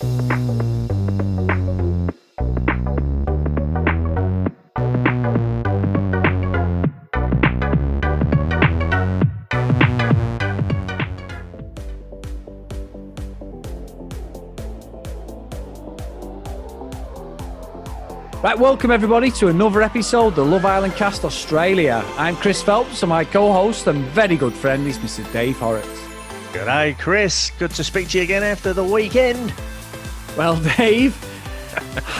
Right, welcome everybody to another episode of the Love Island Cast Australia. I'm Chris Phelps, and my co-host and very good friend is Mr. Dave Horrocks. Good day, Chris. Good to speak to you again after the weekend. Well, Dave,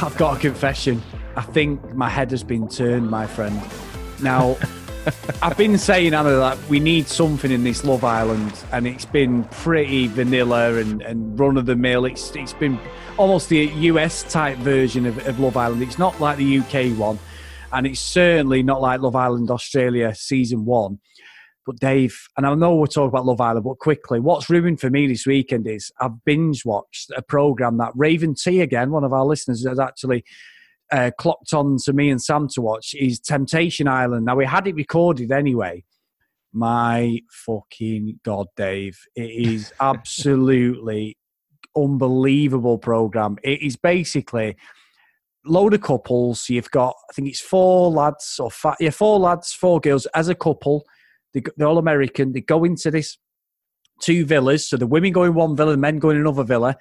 I've got a confession. I think my head has been turned, my friend. Now, I've been saying, Anna, that we need something in this Love Island, and it's been pretty vanilla and, and run of the mill. It's it's been almost the US type version of, of Love Island. It's not like the UK one, and it's certainly not like Love Island Australia season one. But Dave, and I know we're talking about Love Island, but quickly, what's ruined for me this weekend is I've binge watched a program that Raven T again, one of our listeners, has actually uh, clocked on to me and Sam to watch is Temptation Island. Now we had it recorded anyway. My fucking god, Dave! It is absolutely unbelievable program. It is basically load of couples. You've got, I think it's four lads or five, yeah, four lads, four girls as a couple. They, they're all American. They go into this two villas. So the women go in one villa, the men go in another villa.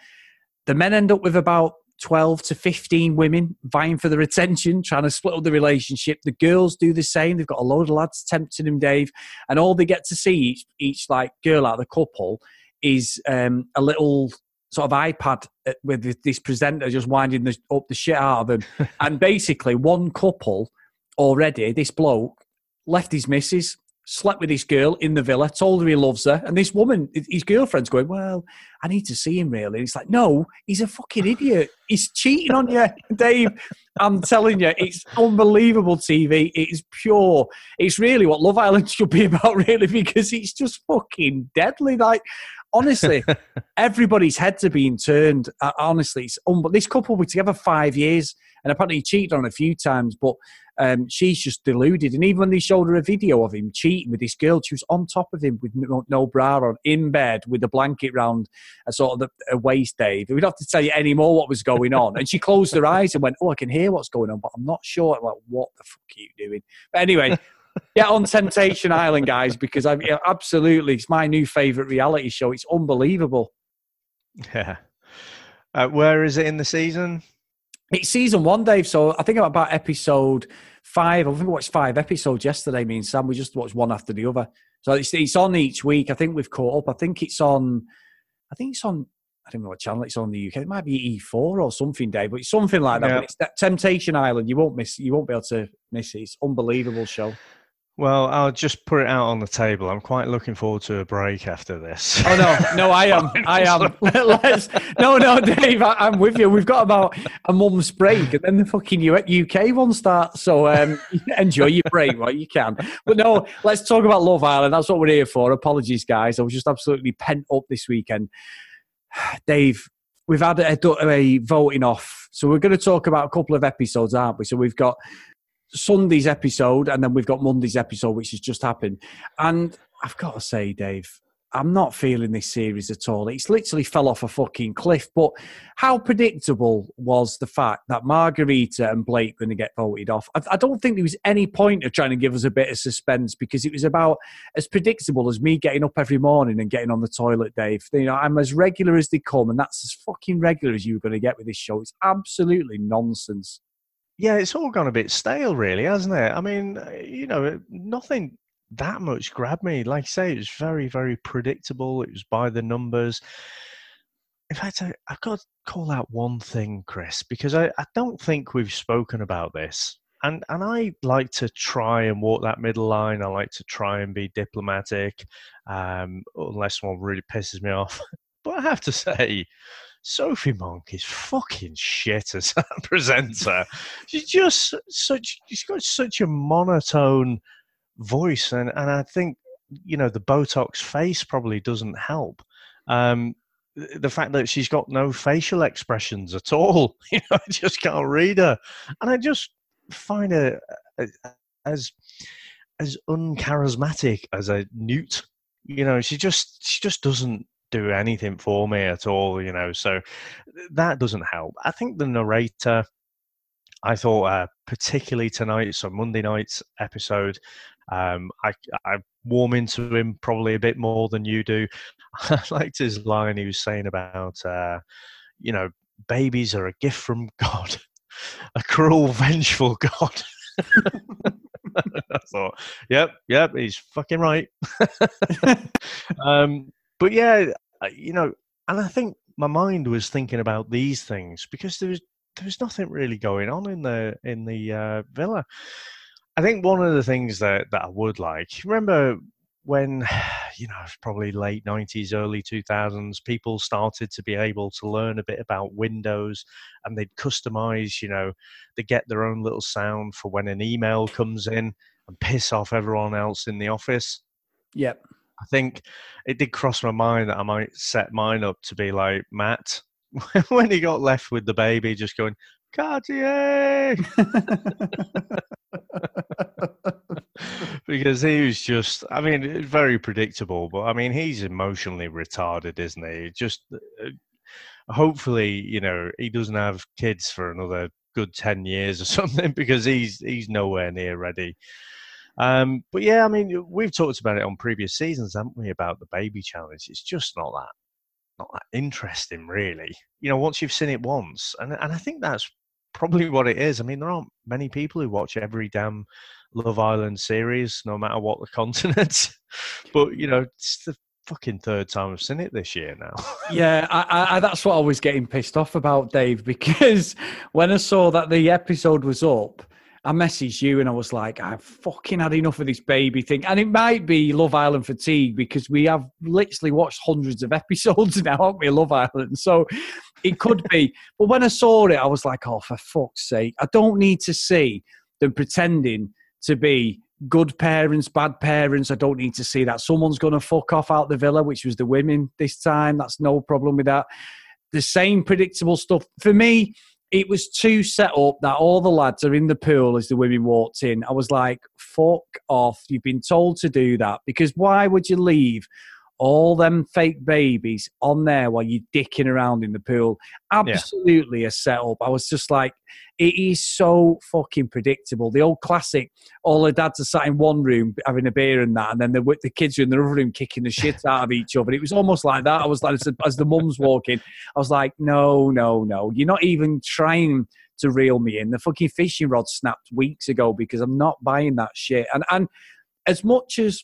The men end up with about 12 to 15 women vying for their attention, trying to split up the relationship. The girls do the same. They've got a load of lads tempting them, Dave. And all they get to see each, each like girl out of the couple is um, a little sort of iPad uh, with this presenter just winding the, up the shit out of them. and basically, one couple already, this bloke left his missus, slept with this girl in the villa, told her he loves her, and this woman, his girlfriend's going, "Well, I need to see him really." And he's like, "No, he's a fucking idiot. He's cheating on you, Dave." I'm telling you, it's unbelievable TV. It's pure. It's really what Love Island should be about, really, because it's just fucking deadly. Like honestly, everybody's heads are being turned. Uh, honestly, it's un- this couple were together five years, and apparently he cheated on a few times, but um, she's just deluded. And even when they showed her a video of him cheating with this girl, she was on top of him with no, no bra on, in bed with a blanket round a sort of the, a waist. Dave, we'd have to tell you any more what was going on. And she closed her eyes and went, "Oh, I can hear what's going on, but I'm not sure." Like, what the fuck are you doing? But anyway. Get on Temptation Island, guys, because I absolutely it's my new favorite reality show. It's unbelievable. Yeah. Uh, where is it in the season? It's season one, Dave. So I think I'm about episode five. I think we watched five episodes yesterday. Me and Sam, we just watched one after the other. So it's, it's on each week. I think we've caught up. I think it's on. I think it's on. I don't know what channel it's on in the UK. It might be E4 or something, Dave, but it's something like that. Yeah. But it's that Temptation Island. You won't miss. You won't be able to miss it. It's unbelievable show. Well, I'll just put it out on the table. I'm quite looking forward to a break after this. Oh no, no, I am, I am. Let's, no, no, Dave, I, am with you. We've got about a month's break, and then the fucking UK one starts. So um, enjoy your break while you can. But no, let's talk about Love Island. That's what we're here for. Apologies, guys. I was just absolutely pent up this weekend. Dave, we've had a, a voting off, so we're going to talk about a couple of episodes, aren't we? So we've got Sunday's episode, and then we've got Monday's episode, which has just happened. And I've got to say, Dave, I'm not feeling this series at all. It's literally fell off a fucking cliff. But how predictable was the fact that Margarita and Blake going to get voted off? I, I, don't think there was any point of trying to give us a bit of suspense because it was about as predictable as me getting up every morning and getting on the toilet, Dave. You know, I'm as regular as they come, and that's as fucking regular as you're going to get with this show. It's absolutely nonsense yeah, it's all gone a bit stale, really, hasn't it? I mean, you know, nothing that much grabbed me. Like I say, it was very, very predictable. It was by the numbers. In fact, I, have got to call out one thing, Chris, because I, I don't think we've spoken about this. And, and I like to try and walk that middle line. I like to try and be diplomatic, um, unless one really pisses me off. But I have to say, Sophie Monk is fucking shit as a presenter. she's just such she's got such a monotone voice and, and I think you know the Botox face probably doesn't help. Um, the fact that she's got no facial expressions at all, you know, I just can't read her, and I just find her as as uncharismatic as a newt. You know, she just she just doesn't do anything for me at all, you know. So that doesn't help. I think the narrator, I thought, uh, particularly tonight, so Monday night's episode, um, I, I warm into him probably a bit more than you do. I liked his line he was saying about, uh, you know, babies are a gift from God, a cruel, vengeful God. I thought, yep, yep, he's fucking right. um, but yeah, you know, and I think my mind was thinking about these things because there was there was nothing really going on in the in the uh, villa. I think one of the things that that I would like, remember when you know probably late 90s early 2000s people started to be able to learn a bit about windows and they'd customize you know they get their own little sound for when an email comes in and piss off everyone else in the office yep i think it did cross my mind that i might set mine up to be like matt when he got left with the baby just going Cartier because he was just, I mean, very predictable, but I mean, he's emotionally retarded, isn't he? Just uh, hopefully, you know, he doesn't have kids for another good 10 years or something because he's he's nowhere near ready. Um, but yeah, I mean, we've talked about it on previous seasons, haven't we, about the baby challenge? It's just not that not that interesting, really. You know, once you've seen it once, and and I think that's probably what it is. I mean, there aren't many people who watch every damn Love Island series, no matter what the continent. but you know, it's the fucking third time I've seen it this year now. yeah, I, I, that's what I was getting pissed off about, Dave, because when I saw that the episode was up, I messaged you and I was like, I've fucking had enough of this baby thing. And it might be Love Island fatigue because we have literally watched hundreds of episodes now, haven't we, Love Island? So it could be. But when I saw it, I was like, oh, for fuck's sake, I don't need to see them pretending to be good parents, bad parents. I don't need to see that. Someone's going to fuck off out the villa, which was the women this time. That's no problem with that. The same predictable stuff. For me, it was too set up that all the lads are in the pool as the women walked in. I was like, fuck off. You've been told to do that because why would you leave all them fake babies on there while you're dicking around in the pool. Absolutely yeah. a setup. I was just like, it is so fucking predictable. The old classic, all the dads are sat in one room having a beer and that, and then the, the kids are in the other room kicking the shit out of each other. It was almost like that. I was like, as, as the mum's walking, I was like, no, no, no. You're not even trying to reel me in. The fucking fishing rod snapped weeks ago because I'm not buying that shit. And and as much as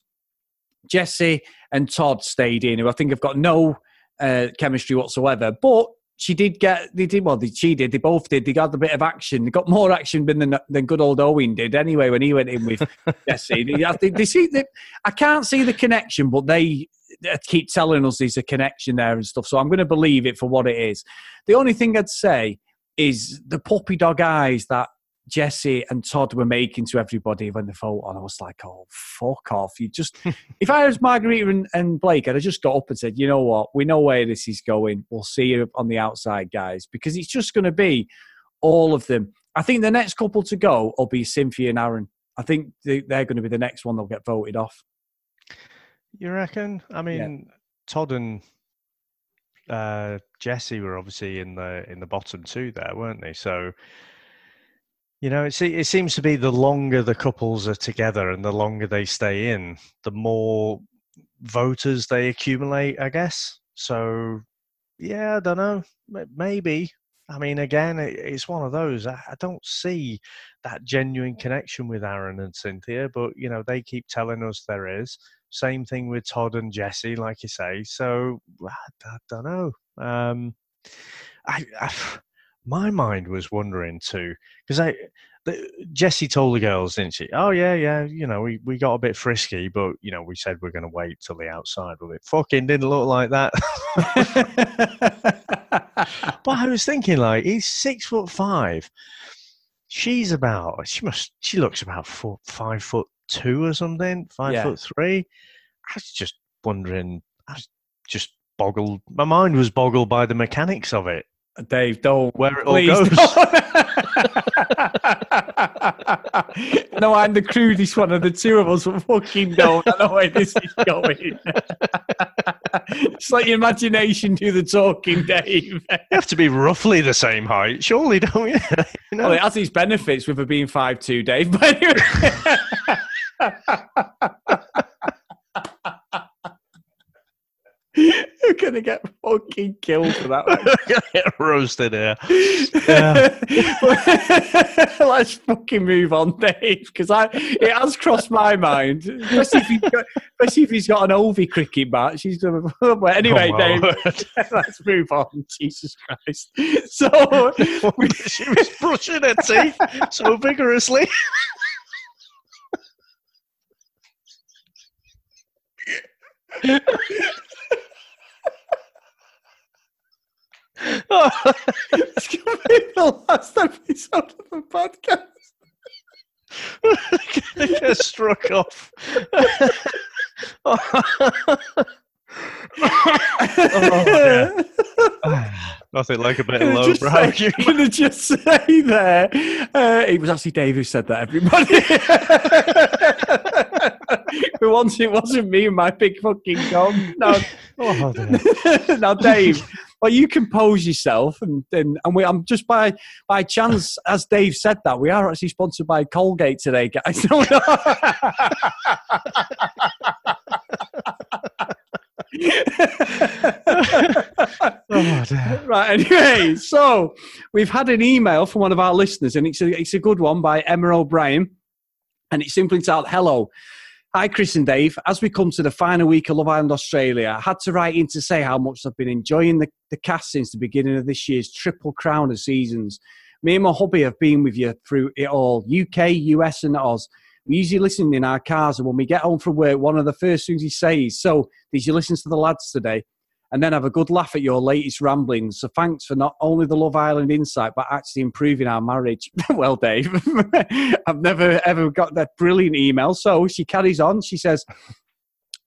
Jessie and Todd stayed in, who I think have got no uh, chemistry whatsoever. But she did get, they did, well, they, she did, they both did. They got a bit of action. They got more action than, than good old Owen did anyway when he went in with Jessie. They, they, see, they, I can't see the connection, but they, they keep telling us there's a connection there and stuff. So I'm going to believe it for what it is. The only thing I'd say is the puppy dog eyes that Jessie and Todd were making to everybody when they vote on. I was like, oh, fuck off. You just, if I was Margarita and, and, Blake, I'd have just got up and said, you know what? We know where this is going. We'll see you on the outside, guys, because it's just going to be all of them. I think the next couple to go will be Cynthia and Aaron. I think they, are going to be the next one that'll get voted off. You reckon? I mean, yeah. Todd and uh, Jessie were obviously in the in the bottom two there, weren't they? So you know, it, it seems to be the longer the couples are together and the longer they stay in, the more voters they accumulate, I guess. So, yeah, I don't know. Maybe. I mean, again, it's one of those. I don't see that genuine connection with Aaron and Cynthia, but, you know, they keep telling us there is. Same thing with Todd and Jesse, like you say. So, I, don't know. Um, I, I my mind was wondering too because I the, Jessie told the girls, didn't she? Oh yeah, yeah. You know, we, we got a bit frisky, but you know, we said we're going to wait till the outside. Well, it fucking didn't look like that. but I was thinking, like, he's six foot five. She's about. She must. She looks about four, five foot two or something. Five yeah. foot three. I was just wondering. I was just boggled. My mind was boggled by the mechanics of it. Dave, don't where it all goes. no, I'm the crudest one of the two of us. Fucking don't. I know where this is going. it's like your imagination do the talking, Dave. You have to be roughly the same height, surely, don't you? you know? Well, it has its benefits with it being five two, Dave. But anyway. You're gonna get fucking killed for that one. get roasted here. Let's fucking move on, Dave, because I it has crossed my mind, especially if he's got, especially if he's got an Ovi cricket match. He's gonna. But anyway, Oh, Dave, let's move on. Jesus Christ! So she was brushing her teeth so vigorously. It's gonna be the last episode of the podcast. I get struck off. Oh, Nothing like a bit of low brow say- Can I just say there? Uh, it was actually Dave who said that. Everybody, for once, it wasn't me and my big fucking gong. No, Oh, now, Dave. Well, you compose yourself, and and, and we, I'm just by by chance, as Dave said that we are actually sponsored by Colgate today, guys. Oh, right. Anyway, so we've had an email from one of our listeners, and it's a, it's a good one by Emma O'Brien, and it simply entitled "Hello." Hi, Chris and Dave. As we come to the final week of Love Island Australia, I had to write in to say how much I've been enjoying the, the cast since the beginning of this year's triple crown of seasons. Me and my hubby have been with you through it all UK, US, and Oz. We usually listen in our cars, and when we get home from work, one of the first things he says, So, did you listen to the lads today? And then have a good laugh at your latest ramblings. So thanks for not only the Love Island insight, but actually improving our marriage. well, Dave, I've never ever got that brilliant email. So she carries on. She says,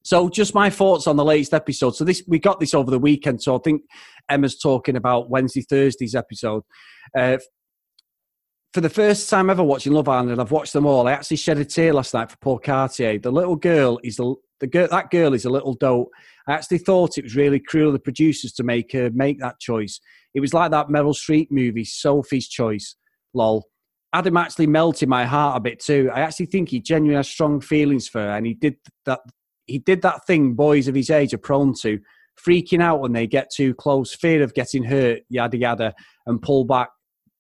so just my thoughts on the latest episode. So this we got this over the weekend. So I think Emma's talking about Wednesday, Thursday's episode. Uh, for the first time ever watching Love Island, I've watched them all. I actually shed a tear last night for Paul Cartier. The little girl is the the girl. That girl is a little dope. I actually thought it was really cruel of the producers to make her make that choice. It was like that Meryl Streep movie, Sophie's Choice. Lol. Adam actually melted my heart a bit too. I actually think he genuinely has strong feelings for her, and he did that. He did that thing boys of his age are prone to, freaking out when they get too close, fear of getting hurt, yada yada, and pull back.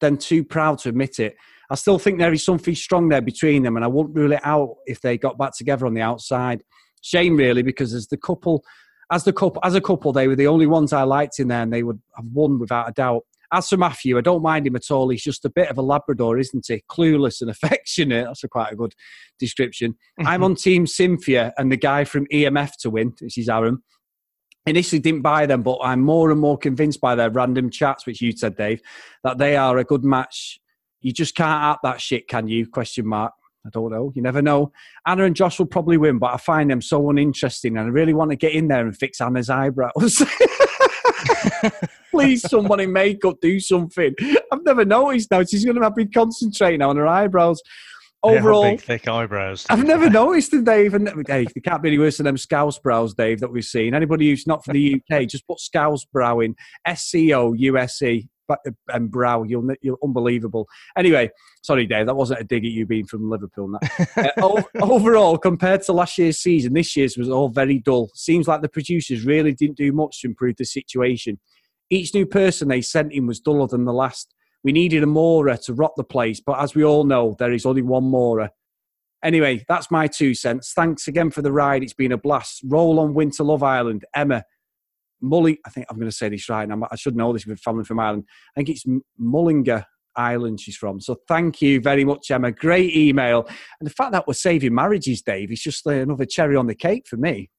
Then too proud to admit it. I still think there is something strong there between them, and I wouldn't rule it out if they got back together on the outside. Shame, really, because as the couple, as the couple, as a couple, they were the only ones I liked in there, and they would have won without a doubt. As for Matthew, I don't mind him at all. He's just a bit of a Labrador, isn't he? Clueless and affectionate. That's a quite a good description. Mm-hmm. I'm on Team Cynthia and the guy from EMF to win, which is Aaron. Initially didn't buy them, but I'm more and more convinced by their random chats, which you said, Dave, that they are a good match. You just can't act that shit, can you? Question mark. I don't know. You never know. Anna and Josh will probably win, but I find them so uninteresting, and I really want to get in there and fix Anna's eyebrows. Please, someone in makeup, do something. I've never noticed now. She's going to have me concentrating on her eyebrows. Overall, big, thick eyebrows. I've never noticed them, Dave. And Dave, they can't be any worse than them scouse brows, Dave, that we've seen. Anybody who's not from the UK, just put scouse brow in S C O U S E and brow. You'll you're unbelievable. Anyway, sorry, Dave, that wasn't a dig at you being from Liverpool. Uh, o- overall, compared to last year's season, this year's was all very dull. Seems like the producers really didn't do much to improve the situation. Each new person they sent in was duller than the last. We needed a Maura to rot the place, but as we all know, there is only one Maura. Anyway, that's my two cents. Thanks again for the ride. It's been a blast. Roll on Winter Love Island. Emma Mulling, I think I'm going to say this right. now. I should know this with family from Ireland. I think it's M- Mullingar Island she's from. So thank you very much, Emma. Great email. And the fact that we're saving marriages, Dave, is just another cherry on the cake for me.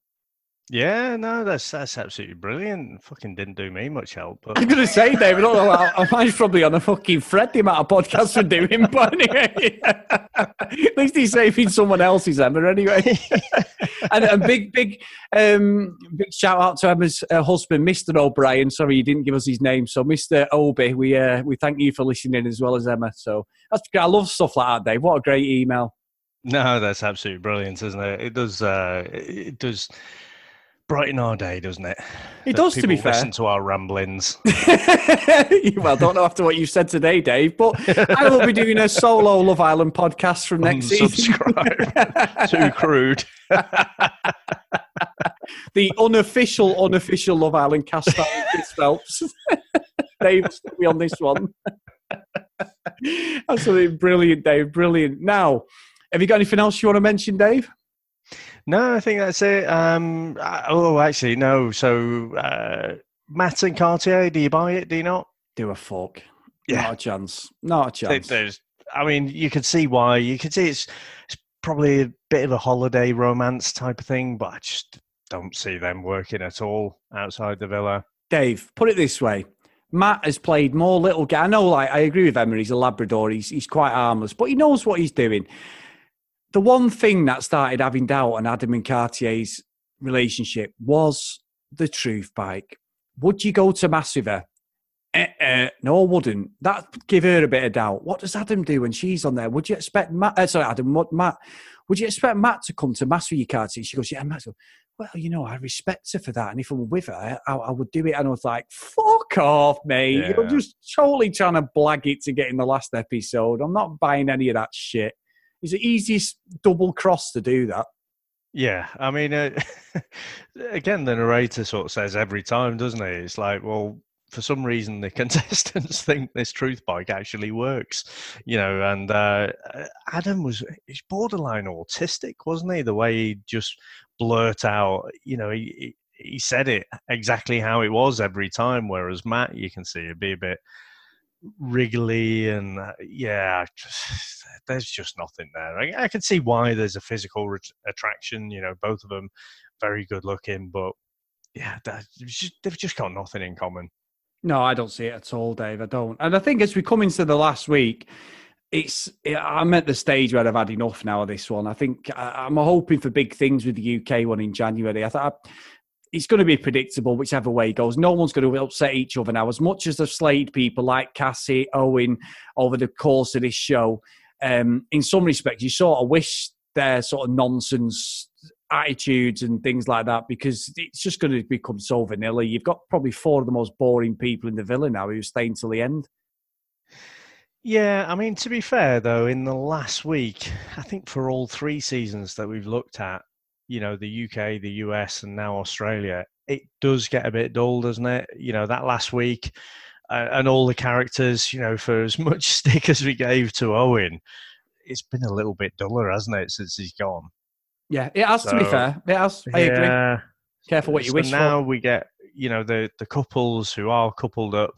Yeah, no, that's that's absolutely brilliant. Fucking didn't do me much help. But I'm going to say, David, I don't know. I, I'm probably on a fucking thread the amount of podcasts we're doing, but anyway, at least he's saving someone else's Emma anyway. and a big, big, um, big shout out to Emma's uh, husband, Mr. O'Brien. Sorry, you didn't give us his name, so Mr. Obi, we uh, we thank you for listening as well as Emma. So that's I love stuff like that, Dave. What a great email. No, that's absolutely brilliant, isn't it? It does. Uh, it does brighten our day, doesn't it? It does, to be fair. Listen to our ramblings. well, don't know after what you said today, Dave, but I will be doing a solo Love Island podcast from next season. Subscribe. Too crude. the unofficial, unofficial Love Island cast out Chris Phelps. Dave, stick me on this one. Absolutely brilliant, Dave. Brilliant. Now, have you got anything else you want to mention, Dave? No, I think that's it. Um, uh, oh, actually, no. So, uh, Matt and Cartier, do you buy it? Do you not? Do a fuck. Yeah. Not a chance. Not a chance. There's, I mean, you can see why. You can see it's, it's probably a bit of a holiday romance type of thing, but I just don't see them working at all outside the villa. Dave, put it this way. Matt has played more little guy. I know, like I agree with Emma. He's a Labrador. He's he's quite harmless, but he knows what he's doing the one thing that started having doubt on Adam and Cartier's relationship was the truth bike. Would you go to Massiva? Eh, eh, no, I wouldn't. That give her a bit of doubt. What does Adam do when she's on there? Would you expect Matt? Uh, sorry, Adam. What Matt? Would you expect Matt to come to Mass with your Cartier? She goes, yeah, Matt. well, you know, I respect her for that, and if I'm with her, I, I would do it. And I was like, "Fuck off, mate! Yeah. You're just totally trying to blag it to get in the last episode. I'm not buying any of that shit." It's the easiest double cross to do that. Yeah, I mean, uh, again, the narrator sort of says every time, doesn't he? It's like, well, for some reason, the contestants think this truth bike actually works, you know. And uh, Adam was he's borderline autistic, wasn't he? The way he just blurt out, you know, he he said it exactly how it was every time. Whereas Matt, you can see it be a bit wriggly and uh, yeah, just, there's just nothing there. I, I, can see why there's a physical attraction. You know, both of them very good looking, but yeah, just, they've just got nothing in common. No, I don't see it at all, Dave. I don't. And I think as we come into the last week, it's I'm at the stage where I've had enough now of this one. I think I'm hoping for big things with the UK one in January. I thought it's going to be predictable whichever way it goes. No one's going to upset each other now. As much as they've slayed people like Cassie, Owen over the course of this show, um, in some respects, you sort of wish their sort of nonsense attitudes and things like that because it's just going to become so vanilla. You've got probably four of the most boring people in the villa now who stay until the end. Yeah, I mean, to be fair though, in the last week, I think for all three seasons that we've looked at, you know, the UK, the US, and now Australia, it does get a bit dull, doesn't it? You know, that last week uh, and all the characters, you know, for as much stick as we gave to Owen, it's been a little bit duller, hasn't it, since he's gone? Yeah, it has so, to be fair. It has. I yeah, agree. Careful what you so wish now for. we get, you know, the the couples who are coupled up,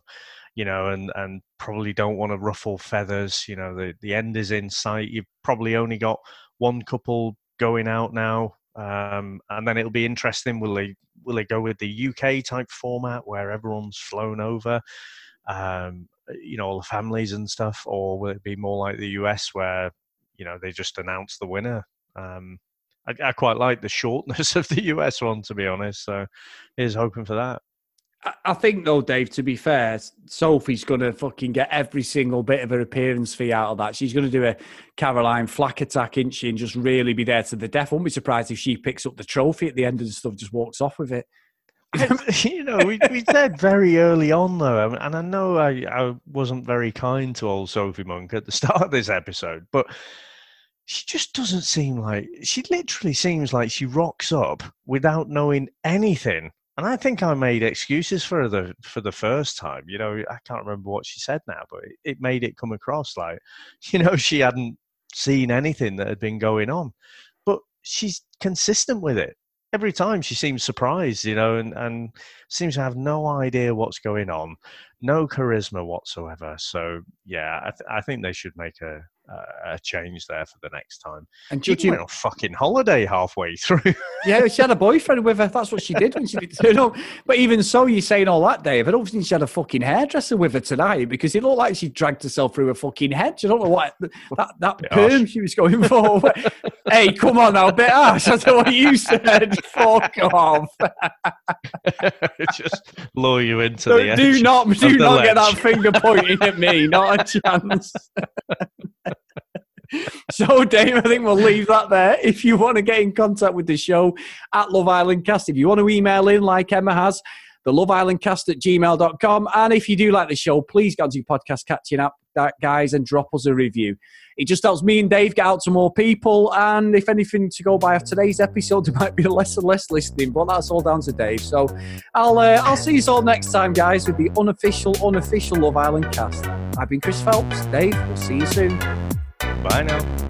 you know, and and probably don't want to ruffle feathers. You know, the the end is in sight. You've probably only got one couple going out now um, and then it'll be interesting. Will they will they go with the UK type format where everyone's flown over, um, you know, all the families and stuff, or will it be more like the US where you know they just announce the winner? Um, I, I, quite like the shortness of the US one, to be honest. So, here's hoping for that. I think though, Dave. To be fair, Sophie's going to fucking get every single bit of her appearance fee out of that. She's going to do a Caroline Flack attack, isn't she, and just really be there to the death. I won't be surprised if she picks up the trophy at the end of the stuff, just walks off with it. you know, we, we said very early on though, and I know I, I wasn't very kind to old Sophie Monk at the start of this episode, but she just doesn't seem like she literally seems like she rocks up without knowing anything and I think I made excuses for the for the first time. You know, I can't remember what she said now, but it, it made it come across like, you know, she hadn't seen anything that had been going on. But she's consistent with it. Every time she seems surprised, you know, and, and seems to have no idea what's going on. no charisma whatsoever. So yeah, I, th- I think they should make a uh, a change there for the next time. And She went on fucking holiday halfway through. yeah, she had a boyfriend with her. That's what she did when she did turn up. But even so, you're saying all that, Dave. I don't think she had a fucking hairdresser with her tonight because it looked like she dragged herself through a fucking hedge. I don't know what that that perm she was going for. hey, come on now, bit harsh. That's what you said. Fuck off. Just lure you into Do, the edge. do not, do not get that finger pointing at me. Not a chance. So, Dave, I think we'll leave that there. If you want to get in contact with the show at Love Island Cast, if you want to email in like Emma has, the Love Island Cast at gmail.com. And if you do like the show, please go to your podcast catching up, guys, and drop us a review. It just helps me and Dave get out to more people. And if anything to go by of today's episode, there might be less and less listening, but that's all down to Dave. So I'll uh, I'll see you all next time, guys, with the unofficial, unofficial Love Island cast. I've been Chris Phelps. Dave, we'll see you soon. Bye now.